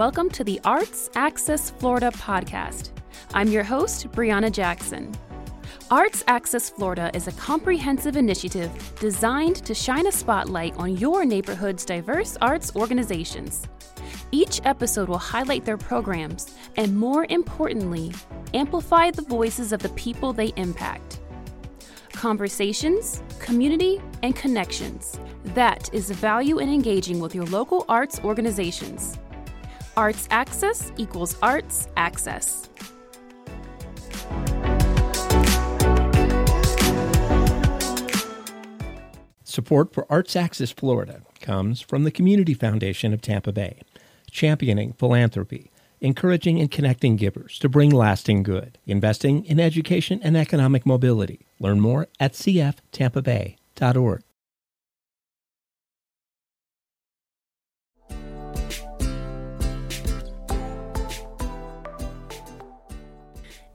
welcome to the Arts Axis Florida podcast. I'm your host, Brianna Jackson. Arts Axis Florida is a comprehensive initiative designed to shine a spotlight on your neighborhood's diverse arts organizations. Each episode will highlight their programs and, more importantly, amplify the voices of the people they impact. Conversations, community, and connections. That is the value in engaging with your local arts organizations. Arts access equals arts access. Support for Arts Axis Florida comes from the Community Foundation of Tampa Bay, championing philanthropy, encouraging and connecting givers to bring lasting good, investing in education and economic mobility. Learn more at cftampabay.org.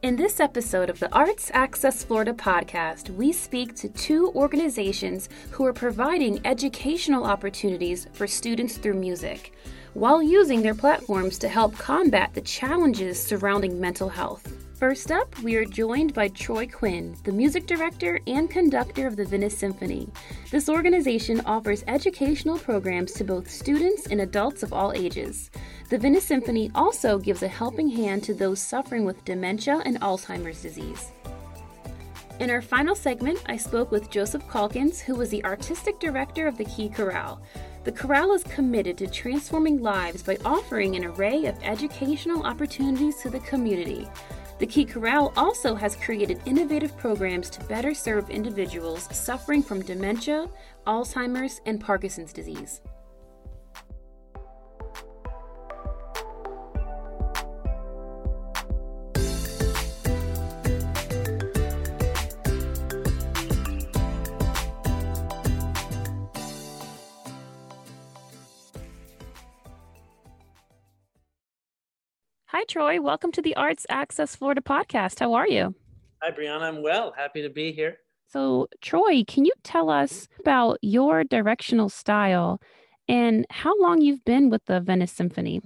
In this episode of the Arts Axis Florida podcast, we speak to two organizations who are providing educational opportunities for students through music, while using their platforms to help combat the challenges surrounding mental health. First up, we are joined by Troy Quinn, the music director and conductor of the Venice Symphony. This organization offers educational programs to both students and adults of all ages. The Venice Symphony also gives a helping hand to those suffering with dementia and Alzheimer's disease. In our final segment, I spoke with Joseph Caulkins, who was the artistic director of the Key Chorale. The chorale is committed to transforming lives by offering an array of educational opportunities to the community. The Key Chorale also has created innovative programs to better serve individuals suffering from dementia, Alzheimer's, and Parkinson's disease. Troy. Welcome to the Arts Axis Florida podcast. How are you? Hi, Brianna. I'm well. Happy to be here. So, Troy, can you tell us about your directional style and how long you've been with the Venice Symphony?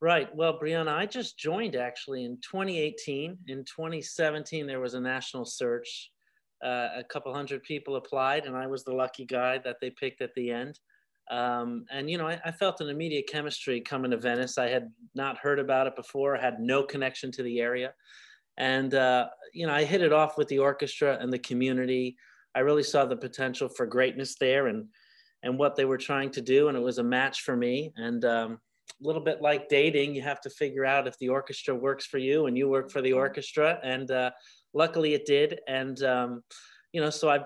Right. Well, Brianna, I just joined actually in 2018. In 2017, there was a national search. Uh, a couple hundred people applied, and I was the lucky guy that they picked at the end. Um, and you know, I, I, felt an immediate chemistry coming to Venice. I had not heard about it before. Had no connection to the area, and uh, you know, I hit it off with the orchestra and the community. I really saw the potential for greatness there, and and what they were trying to do, and it was a match for me. And um, a little bit like dating, you have to figure out if the orchestra works for you, and you work for the orchestra. And uh, luckily, it did. And um, you know, so I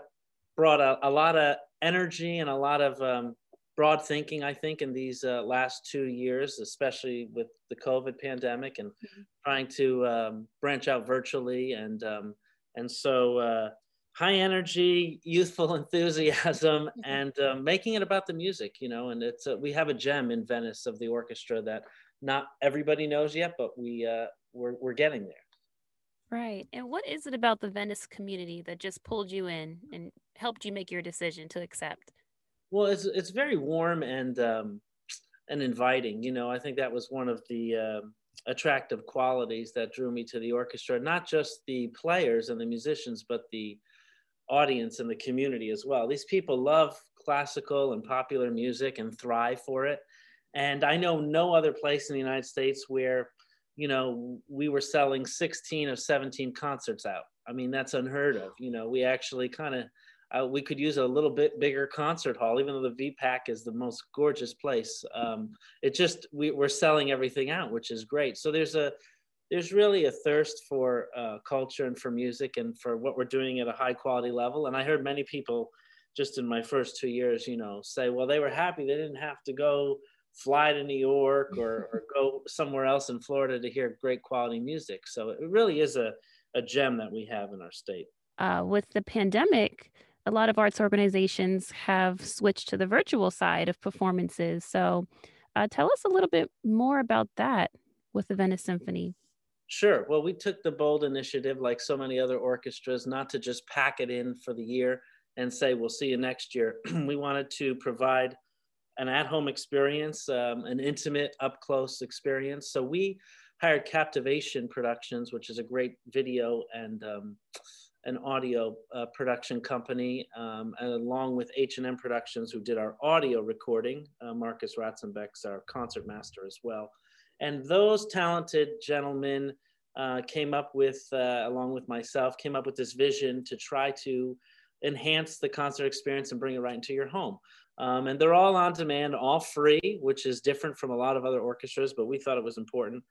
brought a, a lot of energy and a lot of um, broad thinking, I think, in these uh, last two years, especially with the COVID pandemic and mm-hmm. trying to um, branch out virtually. And, um, and so, uh, high energy, youthful enthusiasm, mm-hmm. and uh, making it about the music, you know. And it's we have a gem in Venice of the orchestra that not everybody knows yet, but we uh, we're we're getting there. Right. And what is it about the Venice community that just pulled you in and helped you make your decision to accept? Well, it's it's very warm and um, and inviting. You know, I think that was one of the uh, attractive qualities that drew me to the orchestra. Not just the players and the musicians, but the audience and the community as well. These people love classical and popular music and thrive for it. And I know no other place in the United States where, you know, we were selling 16 of 17 concerts out. I mean, that's unheard of. You know, we actually kind of uh, we could use a little bit bigger concert hall, even though the VPAC is the most gorgeous place. Um, it just we, are selling everything out, which is great. So there's a there's really a thirst for uh, culture and for music and for what we're doing at a high quality level. And I heard many people just in my first two years, you know, say, well, they were happy they didn't have to go fly to New York or, or go somewhere else in Florida to hear great quality music. So it really is a, a gem that we have in our state. Uh, with the pandemic, a lot of arts organizations have switched to the virtual side of performances. So, uh, tell us a little bit more about that with the Venice Symphony. Sure. Well, we took the bold initiative, like so many other orchestras, not to just pack it in for the year and say, we'll see you next year. we wanted to provide an at-home experience, um, an intimate, up-close experience. So we hired Captivation Productions, which is a great video and um, an audio uh, production company, um, along with H&M Productions, who did our audio recording. Uh, Marcus Ratzenbeck's our concert master as well. And those talented gentlemen uh, came up with, uh, along with myself, came up with this vision to try to enhance the concert experience and bring it right into your home. Um, and they're all on demand, all free, which is different from a lot of other orchestras, but we thought it was important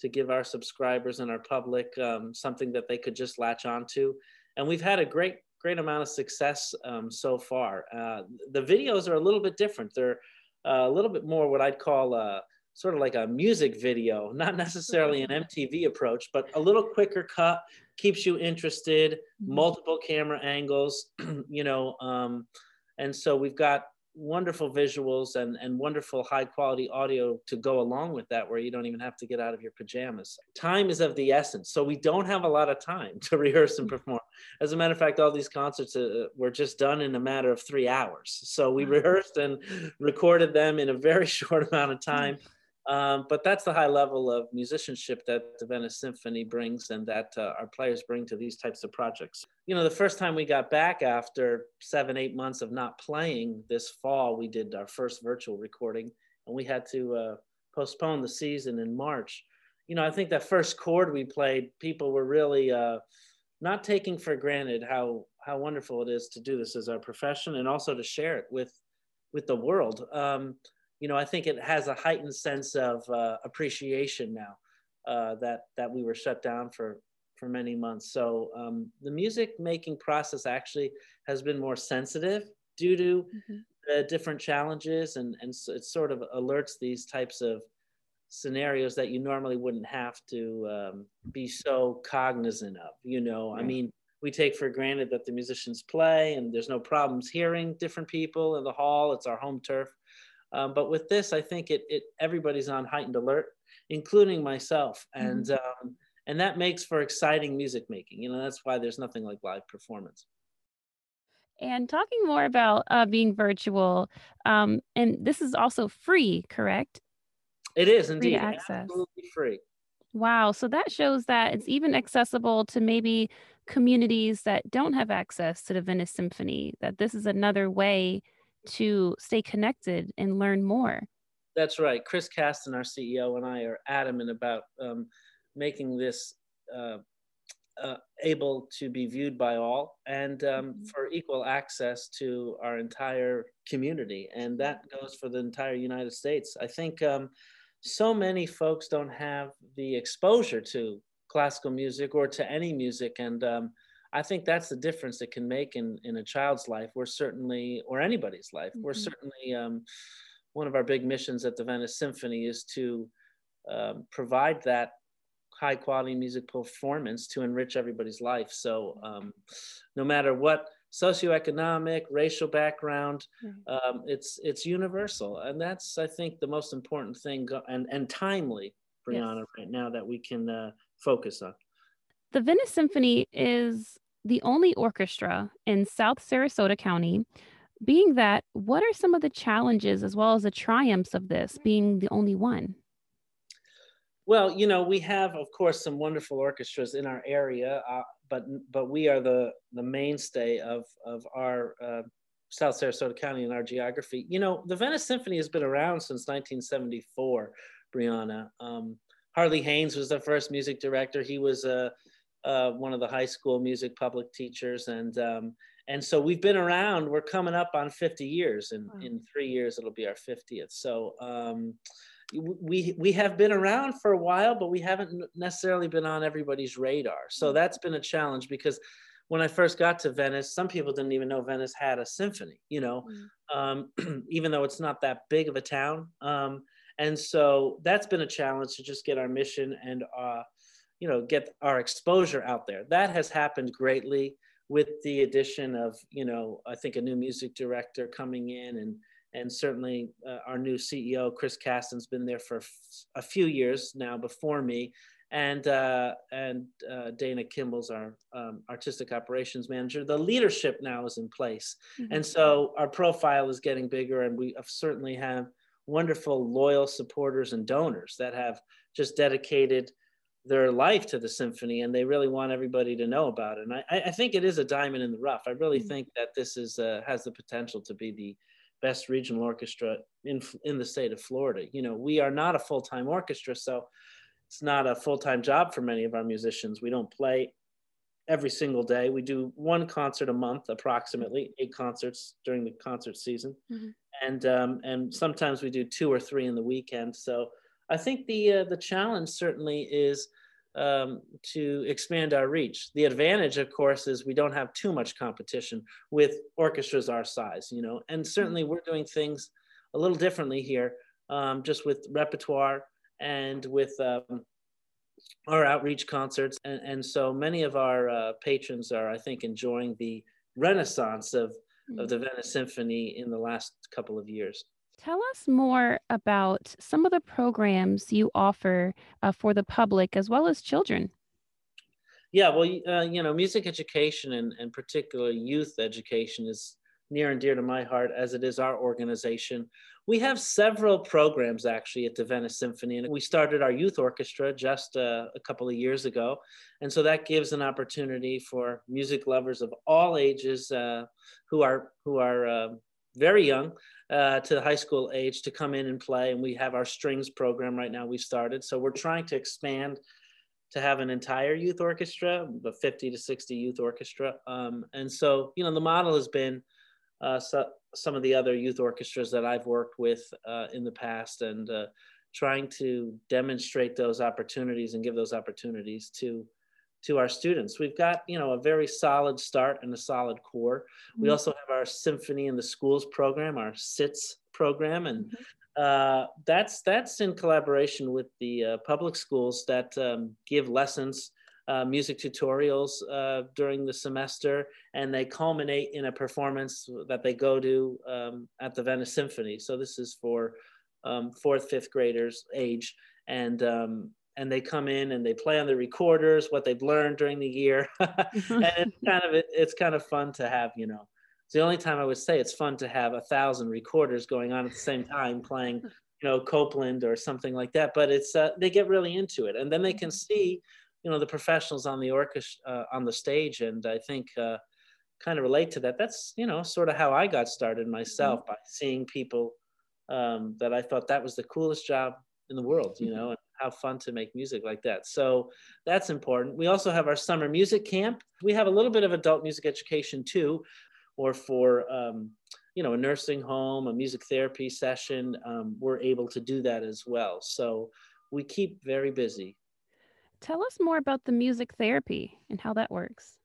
to give our subscribers and our public um, something that they could just latch onto. And we've had a great, great amount of success um, so far. Uh, the videos are a little bit different. They're uh, a little bit more what I'd call a, sort of like a music video, not necessarily an MTV approach, but a little quicker cut, keeps you interested, mm-hmm. multiple camera angles, you know. Um, and so we've got wonderful visuals and, and wonderful high quality audio to go along with that where you don't even have to get out of your pajamas time is of the essence so we don't have a lot of time to rehearse and perform as a matter of fact all these concerts uh, were just done in a matter of three hours so we rehearsed and recorded them in a very short amount of time um, but that's the high level of musicianship that the Venice Symphony brings and that uh, our players bring to these types of projects. You know, the first time we got back after seven, eight months of not playing this fall, we did our first virtual recording and we had to uh, postpone the season in March. You know, I think that first chord we played, people were really uh, not taking for granted how, how wonderful it is to do this as our profession and also to share it with, with the world. Um, you know, I think it has a heightened sense of uh, appreciation now uh, that that we were shut down for for many months. So um, the music making process actually has been more sensitive due to mm-hmm. the different challenges, and and so it sort of alerts these types of scenarios that you normally wouldn't have to um, be so cognizant of. You know, right. I mean. We take for granted that the musicians play and there's no problems hearing different people in the hall. It's our home turf um, but with this, I think it, it everybody's on heightened alert, including myself, and mm-hmm. um, and that makes for exciting music making. You know, that's why there's nothing like live performance. And talking more about uh, being virtual, um, and this is also free, correct? It is indeed access. absolutely free. Wow. So that shows that it's even accessible to maybe communities that don't have access to the Venice Symphony, that this is another way to stay connected and learn more. That's right. Chris Caston, our CEO, and I are adamant about um, making this uh, uh, able to be viewed by all and um, mm-hmm. for equal access to our entire community. And that goes for the entire United States. I think um, so many folks don't have the exposure to classical music or to any music. And um, I think that's the difference it can make in, in a child's life. We're certainly, or anybody's life, mm-hmm. we're certainly, um, one of our big missions at the Venice Symphony is to um, provide that high quality music performance to enrich everybody's life. So um, no matter what socioeconomic, racial background, um, it's it's universal, and that's I think the most important thing and and timely, Brianna, yes. right now that we can uh, focus on. The Venice Symphony is the only orchestra in South Sarasota County. Being that, what are some of the challenges as well as the triumphs of this being the only one? Well, you know, we have, of course, some wonderful orchestras in our area, uh, but but we are the the mainstay of of our uh, South Sarasota County and our geography. You know, the Venice Symphony has been around since 1974. Brianna um, Harley Haynes was the first music director. He was a uh, one of the high school music public teachers, and um, and so we've been around. We're coming up on 50 years, and wow. in three years it'll be our 50th. So um, we we have been around for a while, but we haven't necessarily been on everybody's radar. So mm-hmm. that's been a challenge because when I first got to Venice, some people didn't even know Venice had a symphony. You know, mm-hmm. um, even though it's not that big of a town. Um, and so that's been a challenge to just get our mission and uh, you know get our exposure out there that has happened greatly with the addition of you know i think a new music director coming in and and certainly uh, our new ceo chris caston's been there for a few years now before me and uh, and uh, Dana Kimball's our um, artistic operations manager. The leadership now is in place, mm-hmm. and so our profile is getting bigger, and we certainly have wonderful, loyal supporters and donors that have just dedicated their life to the symphony, and they really want everybody to know about it. And I, I think it is a diamond in the rough. I really mm-hmm. think that this is uh, has the potential to be the best regional orchestra in in the state of Florida. You know, we are not a full time orchestra, so it's not a full-time job for many of our musicians. We don't play every single day. We do one concert a month, approximately eight concerts during the concert season, mm-hmm. and um, and sometimes we do two or three in the weekend. So I think the uh, the challenge certainly is um, to expand our reach. The advantage, of course, is we don't have too much competition with orchestras our size, you know, and certainly we're doing things a little differently here, um, just with repertoire and with um, our outreach concerts. And, and, so many of our uh, patrons are, I think, enjoying the renaissance of, of the Venice Symphony in the last couple of years. Tell us more about some of the programs you offer uh, for the public as well as children. Yeah, well, uh, you know, music education and, and particularly youth education is near and dear to my heart, as it is our organization. We have several programs actually at the Venice Symphony, and we started our youth orchestra just uh, a couple of years ago. And so that gives an opportunity for music lovers of all ages uh, who are, who are uh, very young uh, to the high school age to come in and play. And we have our strings program right now, we started. So we're trying to expand to have an entire youth orchestra, a 50 to 60 youth orchestra. Um, and so, you know, the model has been uh, so, some of the other youth orchestras that I've worked with uh, in the past and uh, trying to demonstrate those opportunities and give those opportunities to to our students. We've got you know a very solid start and a solid core. Mm-hmm. We also have our Symphony in the Schools program, our SITS program, and mm-hmm. uh, that's that's in collaboration with the uh, public schools that um, give lessons uh, music tutorials uh, during the semester, and they culminate in a performance that they go to um, at the Venice Symphony. So this is for um, fourth, fifth graders age, and um, and they come in and they play on the recorders what they've learned during the year, and it's kind of it's kind of fun to have you know. It's the only time I would say it's fun to have a thousand recorders going on at the same time playing you know Copland or something like that. But it's uh, they get really into it, and then they can mm-hmm. see you know the professionals on the orchestra uh, on the stage and i think uh, kind of relate to that that's you know sort of how i got started myself mm-hmm. by seeing people um, that i thought that was the coolest job in the world you know and how fun to make music like that. So that's important. We also have our summer music camp. We have a little bit of adult music education too or for um, you know a nursing home a music therapy session um, we're able to do that as well. So we keep very busy. Tell us more about the music therapy and how that works.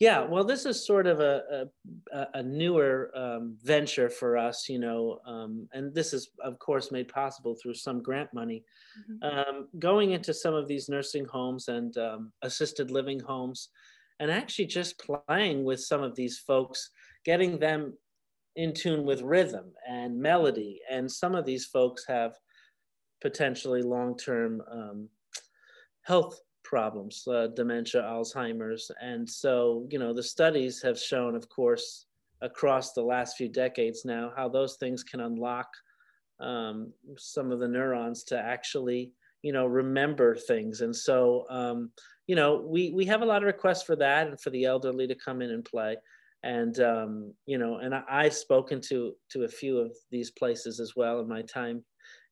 Yeah, well, this is sort of a, a, a newer um, venture for us, you know, um, and this is, of course, made possible through some grant money. Mm-hmm. Um, going into some of these nursing homes and um, assisted living homes, and actually just playing with some of these folks, getting them in tune with rhythm and melody. And some of these folks have potentially long term um, health problems, uh, dementia, Alzheimer's. And so, you know, the studies have shown, of course, across the last few decades now, how those things can unlock um, some of the neurons to actually, you know, remember things. And so, um, you know, we, we have a lot of requests for that and for the elderly to come in and play. And, um, you know, and I, I've spoken to, to a few of these places as well in my time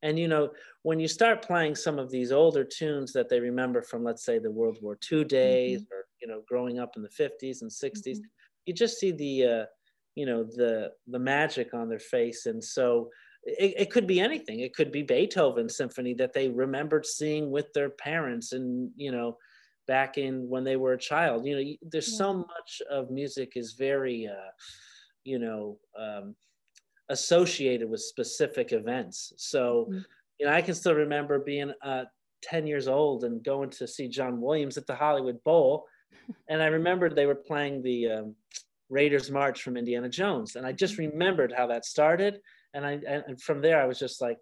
and you know, when you start playing some of these older tunes that they remember from, let's say, the World War II days, mm-hmm. or you know, growing up in the 50s and 60s, mm-hmm. you just see the, uh, you know, the the magic on their face. And so, it, it, could be anything. It could be Beethoven symphony that they remembered seeing with their parents, and you know, back in when they were a child. You know, there's yeah. so much of music is very, uh, you know. Um, associated with specific events. So, mm-hmm. you know, I can still remember being uh, 10 years old and going to see John Williams at the Hollywood Bowl. And I remembered they were playing the um, Raiders March from Indiana Jones. And I just mm-hmm. remembered how that started. And I, and from there, I was just like,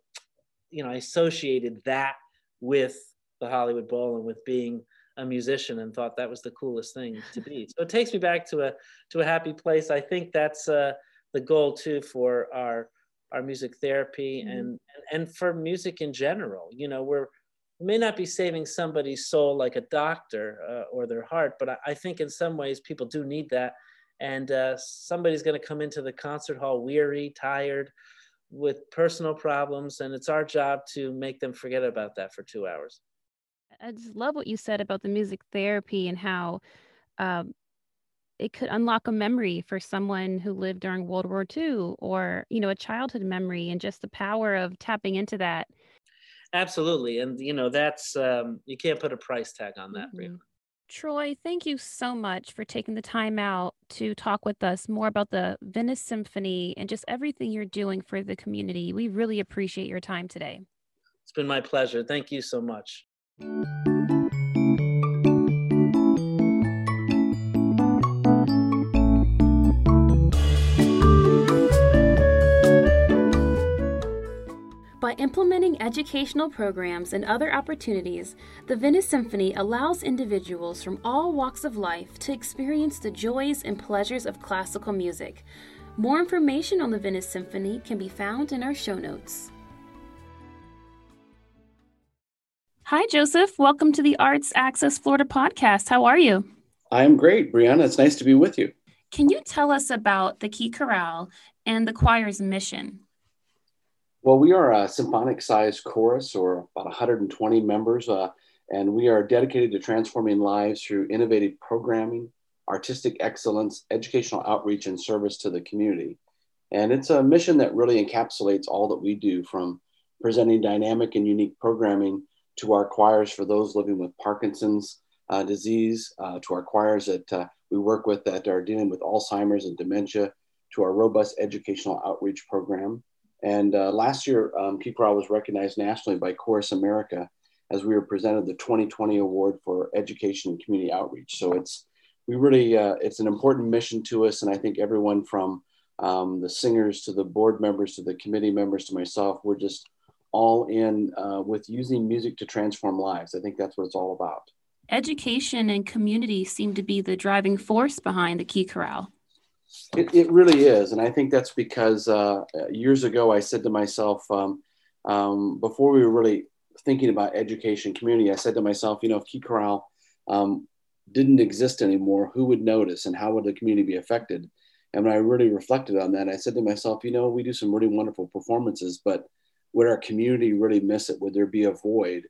you know, I associated that with the the Hollywood Bowl and with being a musician and thought that was the coolest thing to be. So it takes me back to a to a happy place. I think that's uh, the goal too for our our music therapy mm-hmm. and and for music in general. You know, we're we may not be saving somebody's soul like a doctor uh, or their heart, but I, I, think in some ways people do need that. And uh, somebody's going to come into the concert hall weary, tired, with personal problems, and it's our job to make them forget about that for two hours. I just love what you said about the music therapy and how um, it could unlock a memory for someone who lived during World War II or, you know, a childhood memory and just the power of tapping into that. Absolutely. And, you know, that's, um, you can't put a price tag on that, mm-hmm. Troy, thank you so much for taking the time out to talk with us more about the Venice Symphony and just everything you're doing for the community. We really appreciate your time today. It's been my pleasure. Thank you so much. By implementing educational programs and other opportunities, the Venice Symphony allows individuals from all walks of life to experience the joys and pleasures of classical music. More information on the Venice Symphony can be found in our show notes. Hi, Joseph. Welcome to the Arts Axis Florida podcast. How are you? I'm great, Brianna. It's nice to be with you. Can you tell us about the Key Chorale and the choir's mission? Well, we are a symphonic sized chorus, or about 120 members, uh, and we are dedicated to transforming lives through innovative programming, artistic excellence, educational outreach, and service to the community. And it's a mission that really encapsulates all that we do from presenting dynamic and unique programming to our choirs for those living with Parkinson's uh, disease, uh, to our choirs that uh, we work with that are dealing with Alzheimer's and dementia, to our robust educational outreach program. And uh, last year, um, Chorale was recognized nationally by Chorus America as we were presented the 2020 award for education and community outreach. So it's we really uh, it's an important mission to us, and I think everyone from um, the singers to the board members to the committee members to myself, we're just all in uh, with using music to transform lives. I think that's what it's all about. Education and community seem to be the driving force behind the Key Chorale. It, it really is. And I think that's because uh, years ago I said to myself, um, um, before we were really thinking about education community, I said to myself, you know, if Key Chorale um, didn't exist anymore, who would notice and how would the community be affected? And when I really reflected on that, I said to myself, you know, we do some really wonderful performances, but would our community really miss it? Would there be a void?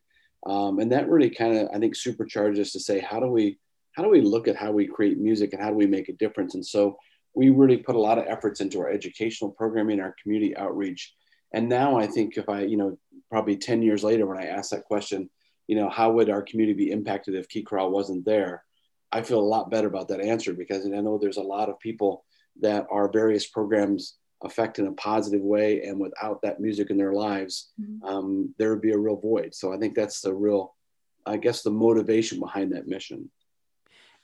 Um, and that really kind of, I think, supercharged us to say, how do we, how do we look at how we create music and how do we make a difference? And so we really put a lot of efforts into our educational programming, our community outreach. And now I think if I, you know, probably 10 years later, when I ask that question, you know, how would our community be impacted if Key Chorale wasn't there? I feel a lot better about that answer because I know there's a lot of people that our various programs affect in a positive way and without that music in their lives mm-hmm. um, there would be a real void so i think that's the real i guess the motivation behind that mission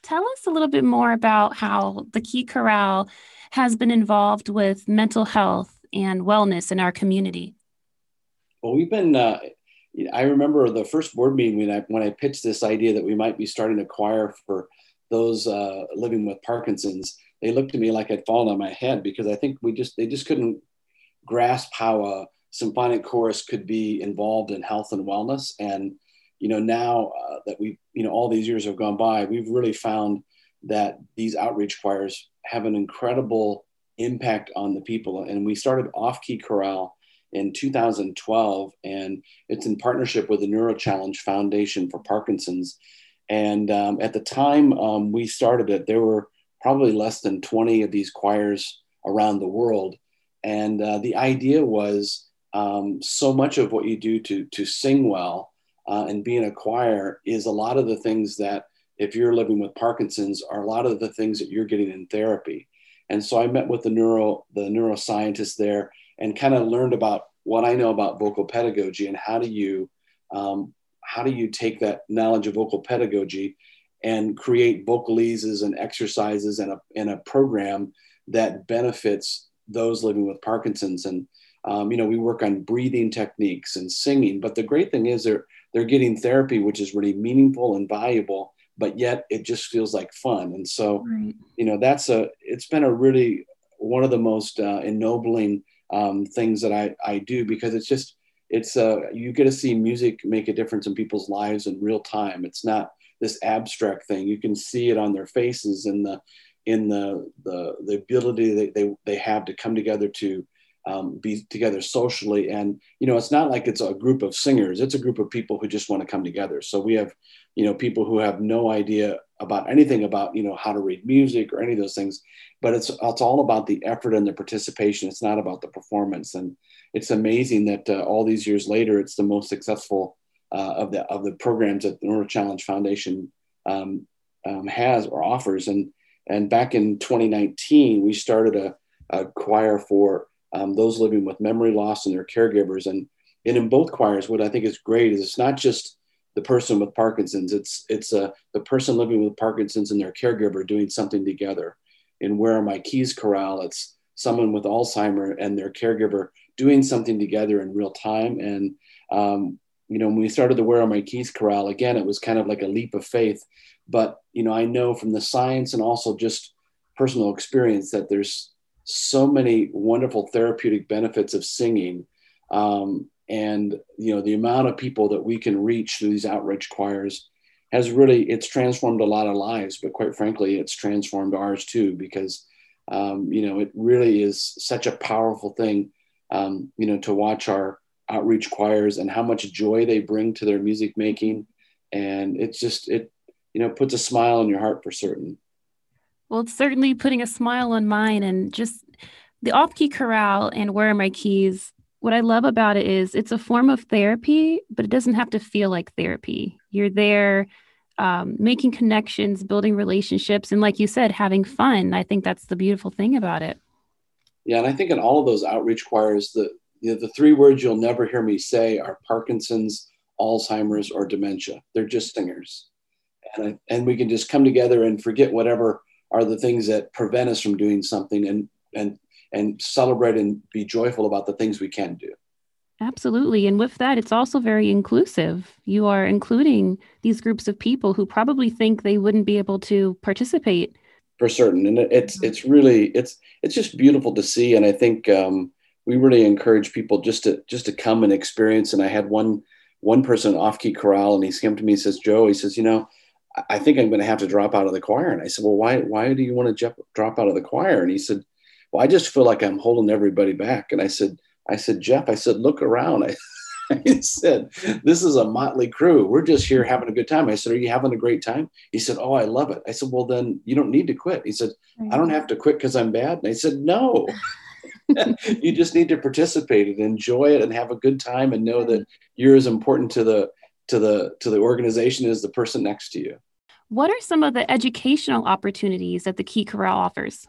tell us a little bit more about how the key Chorale has been involved with mental health and wellness in our community well we've been uh, i remember the first board meeting when i when i pitched this idea that we might be starting a choir for those uh, living with parkinson's they looked at me like I'd fallen on my head because I think we just they just couldn't grasp how a symphonic chorus could be involved in health and wellness. And you know now uh, that we you know all these years have gone by, we've really found that these outreach choirs have an incredible impact on the people. And we started Off Key Chorale in 2012, and it's in partnership with the Neuro Challenge Foundation for Parkinson's. And um, at the time um, we started it, there were probably less than 20 of these choirs around the world. And uh, the idea was um, so much of what you do to, to sing well uh, and being a choir is a lot of the things that, if you're living with Parkinson's, are a lot of the things that you're getting in therapy. And so I met with the neuro the neuroscientist there and kind of learned about what I know about vocal pedagogy and how do you um, how do you take that knowledge of vocal pedagogy and create vocalises and exercises and a, and a program that benefits those living with Parkinson's. And, um, you know, we work on breathing techniques and singing. But the great thing is there, they're getting therapy, which is really meaningful and valuable, but yet it just feels like fun. And so, right. you know, that's a, it's been a really, one of the most uh, ennobling um, things that I, I do because it's just, it's uh, you get to see music make a difference in people's lives in real time. It's not this abstract thing. You can see it on their faces and the, in the, the, the ability that they, they have to come together to um, be together socially. And, you know, it's not like it's a group of singers, it's a group of people who just want to come together. So we have, you know, people who have no idea about anything about, you know, how to read music or any of those things, but it's, it's all about the effort and the participation. It's not about the performance. And it's amazing that uh, all these years later, it's the most successful uh, of the, of the programs that the Neuro Challenge Foundation um, um, has or offers. And, and back in 2019, we started a, a choir for um, those living with memory loss and their caregivers. And, and in both choirs, what I think is great is it's not just the person with Parkinson's, it's, it's uh, the person living with Parkinson's and their caregiver doing something together. In Where Are My Keys Chorale, it's someone with Alzheimer and their caregiver doing something together in real time. And, um, you know, when we started the Where Are My Keys Chorale, again, it was kind of like a leap of faith. But, you know, I know from the science and also just personal experience that there's so many wonderful therapeutic benefits of singing. Um, and you know the amount of people that we can reach through these outreach choirs has really it's transformed a lot of lives but quite frankly it's transformed ours too because um, you know it really is such a powerful thing um, you know to watch our outreach choirs and how much joy they bring to their music making and it's just it you know puts a smile on your heart for certain well, it's certainly putting a smile on mine and just the off key chorale and where are my keys. What I love about it is it's a form of therapy, but it doesn't have to feel like therapy. You're there um, making connections, building relationships, and like you said, having fun. I think that's the beautiful thing about it. Yeah, and I think in all of those outreach choirs, the you know, the three words you'll never hear me say are Parkinson's, Alzheimer's, or dementia. They're just singers, and I, and we can just come together and forget whatever are the things that prevent us from doing something and and and celebrate and be joyful about the things we can do. Absolutely. And with that it's also very inclusive. You are including these groups of people who probably think they wouldn't be able to participate. For certain. And it's it's really it's it's just beautiful to see. And i think um, we really encourage people just to just to come and experience. And i had one one person off key chorale and he came to me and says joe he says you know I think I'm going to have to drop out of the choir. And I said, well, why, why do you want to drop out of the choir? And he said, well, I just feel like I'm holding everybody back. And I said, I said, Jeff, I said, look around. I, I said, this is a motley crew. We're just here having a good time. I said, are you having a great time? He said, oh, I love it. I said, well, then you don't need to quit. He said, I don't have to quit because I'm bad. And I said, no, you just need to participate and enjoy it and have a good time and know that you're as important to the, to the to the organization is the person next to you. What are some of the educational opportunities that the Key Chorale offers?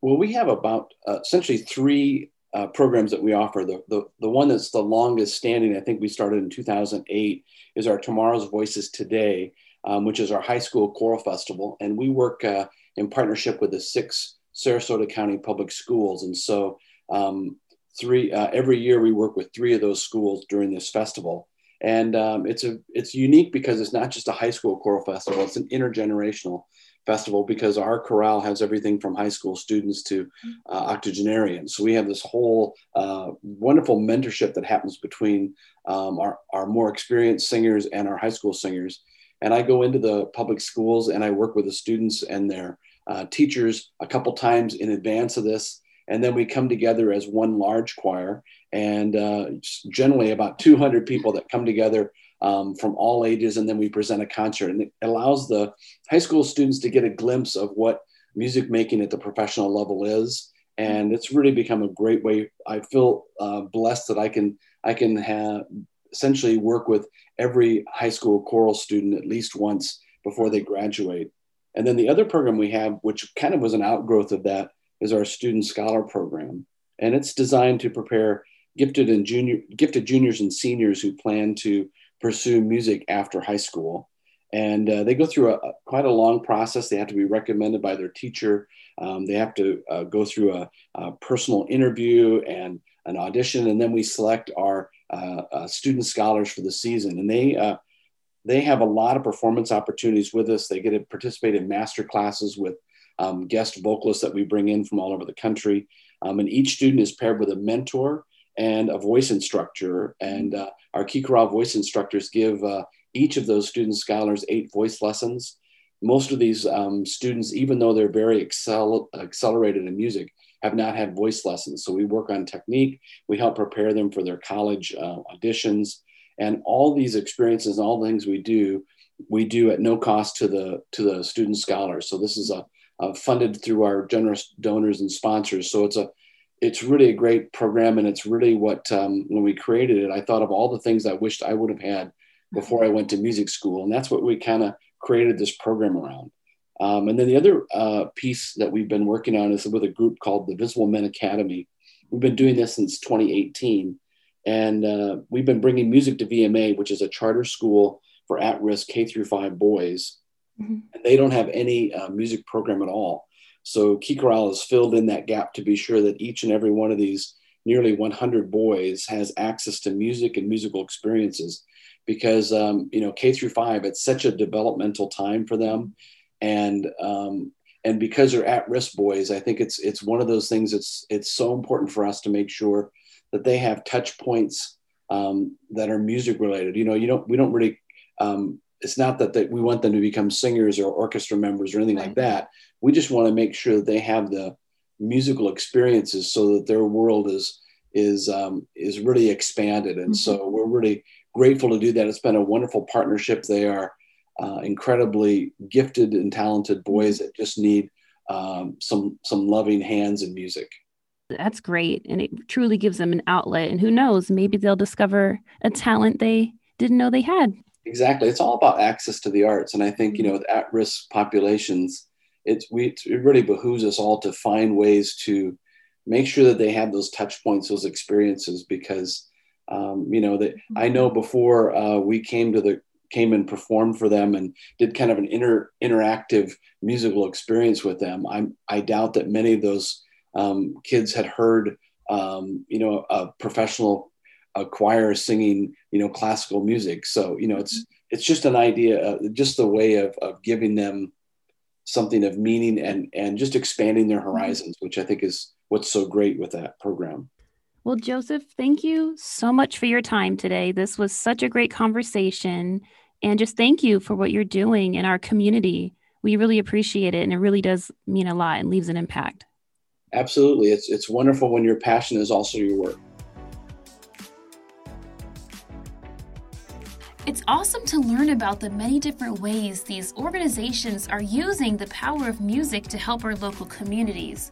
Well, we have about uh, essentially three uh, programs that we offer. The, the, the one that's the longest standing, I think we started in 2008, is our Tomorrow's Voices Today, um, which is our high school choral festival. And we work uh, in partnership with the six Sarasota County public schools. And so um, three uh, every year we work with three of those schools during this festival and um, it's a it's unique because it's not just a high school choral festival; it's an intergenerational festival because our chorale has everything from high school students to uh, octogenarians. So we have this whole uh, wonderful mentorship that happens between um, our, our more experienced singers and our high school singers. And I go into the public schools and I work with the students and their uh, teachers a couple times in advance of this. And then we come together as one large choir and uh, generally about 200 people that come together um, from all ages, and then we present a concert. And it allows the high school students to get a glimpse of what music making at the professional level is. And it's really become a great way. I feel uh, blessed that I can I can have essentially work with every high school choral student at least once before they graduate. And then the other program we have, which kind of was an outgrowth of that, is our student scholar program. And it's designed to prepare gifted and junior gifted juniors and seniors who plan to pursue music after high school. And uh, they go through a, a, quite a long process. They have to be recommended by their teacher. Um, they have to uh, go through a, a, personal interview and an audition. And then we select our uh, uh, student scholars for the season, and they uh, they have a lot of performance opportunities with us. They get to participate in master classes with um, guest vocalists that we bring in from all over the country, um, and each student is paired with a mentor and a voice instructor. And uh, our Chorale voice instructors give uh, each of those student scholars eight voice lessons. Most of these um, students, even though they're very excel- accelerated in music, have not had voice lessons. So we work on technique. We help prepare them for their college uh, auditions, and all these experiences, all the things we do, we do at no cost to the to the student scholars. So this is a, a funded through our generous donors and sponsors. So it's a it's really a great program, and it's really what um, when we created it, I thought of all the things I wished I would have had before I went to music school, and that's what we kind of created this program around. Um, and then the other uh, piece that we've been working on is with a group called the Visible Men Academy. We've been doing this since 2018, and uh, we've been bringing music to VMA, which is a charter school for at-risk K through five boys. Mm-hmm. And they don't have any uh, music program at all. So Key Chorale has filled in that gap to be sure that each and every one of these nearly 100 boys has access to music and musical experiences because um, you know K through five it's such a developmental time for them and um, and because they're at-risk boys, I think it's it's one of those things. It's it's so important for us to make sure that they have touch points um, that are music related. You know, you don't we don't really. It's not that, that we want them to become singers or orchestra members or anything right. like that. We just want to make sure that they have the musical experiences so that their world is is um, is really expanded. And mm-hmm. so we're really grateful to do that. It's been a wonderful partnership. They are uh, incredibly gifted and talented boys that just need um, some some loving hands in music. That's great, and it truly gives them an outlet. And who knows, maybe they'll discover a talent they didn't know they had. Exactly, it's all about access to the arts, and I think you know with at-risk populations, it's we it really behooves us all to find ways to make sure that they have those touch points, those experiences, because um, you know that I know before uh, we came to the came and performed for them and did kind of an inter, interactive musical experience with them. i I doubt that many of those um, kids had heard, um, you know, a professional a choir singing, you know, classical music. So, you know, it's it's just an idea, uh, just the way of, of giving them something of meaning and and just expanding their horizons, which I think is what's so great with that program. Well, Joseph, thank you so much for your time today. This was such a great conversation. And just thank you for what you're doing in our community. We really appreciate it. And it really does mean a lot and leaves an impact. Absolutely. It's, it's wonderful when your passion is also your work. It's awesome to learn about the many different ways these organizations are using the power of music to help our local communities.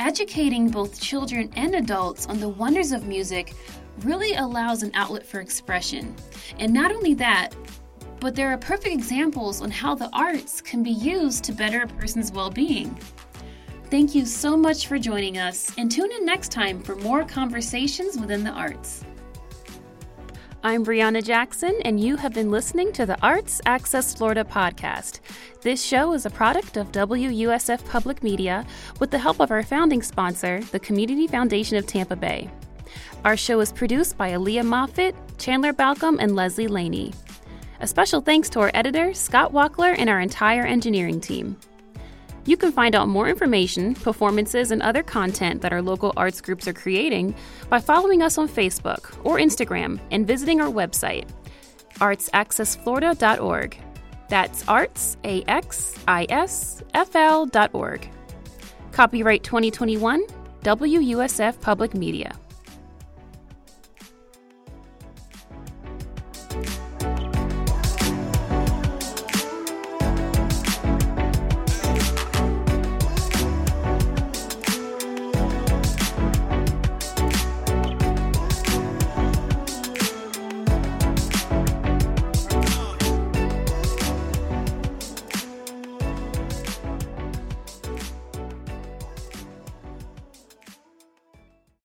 Educating both children and adults on the wonders of music really allows an outlet for expression. And not only that, but there are perfect examples on how the arts can be used to better a person's well being. Thank you so much for joining us, and tune in next time for more conversations within the arts. I'm Brianna Jackson, and you have been listening to the Arts Axis Florida podcast. This show is a product of WUSF Public Media with the help of our founding sponsor, the Community Foundation of Tampa Bay. Our show is produced by Aaliyah Moffitt, Chandler Balcom, and Leslie Laney. A special thanks to our editor, Scott Wackler, and our entire engineering team. You can find out more information, performances, and other content that our local arts groups are creating by following us on Facebook or Instagram and visiting our website, artsaccessflorida.org. That's arts, A-X-I-S-F-L.org. Copyright 2021, WUSF Public Media.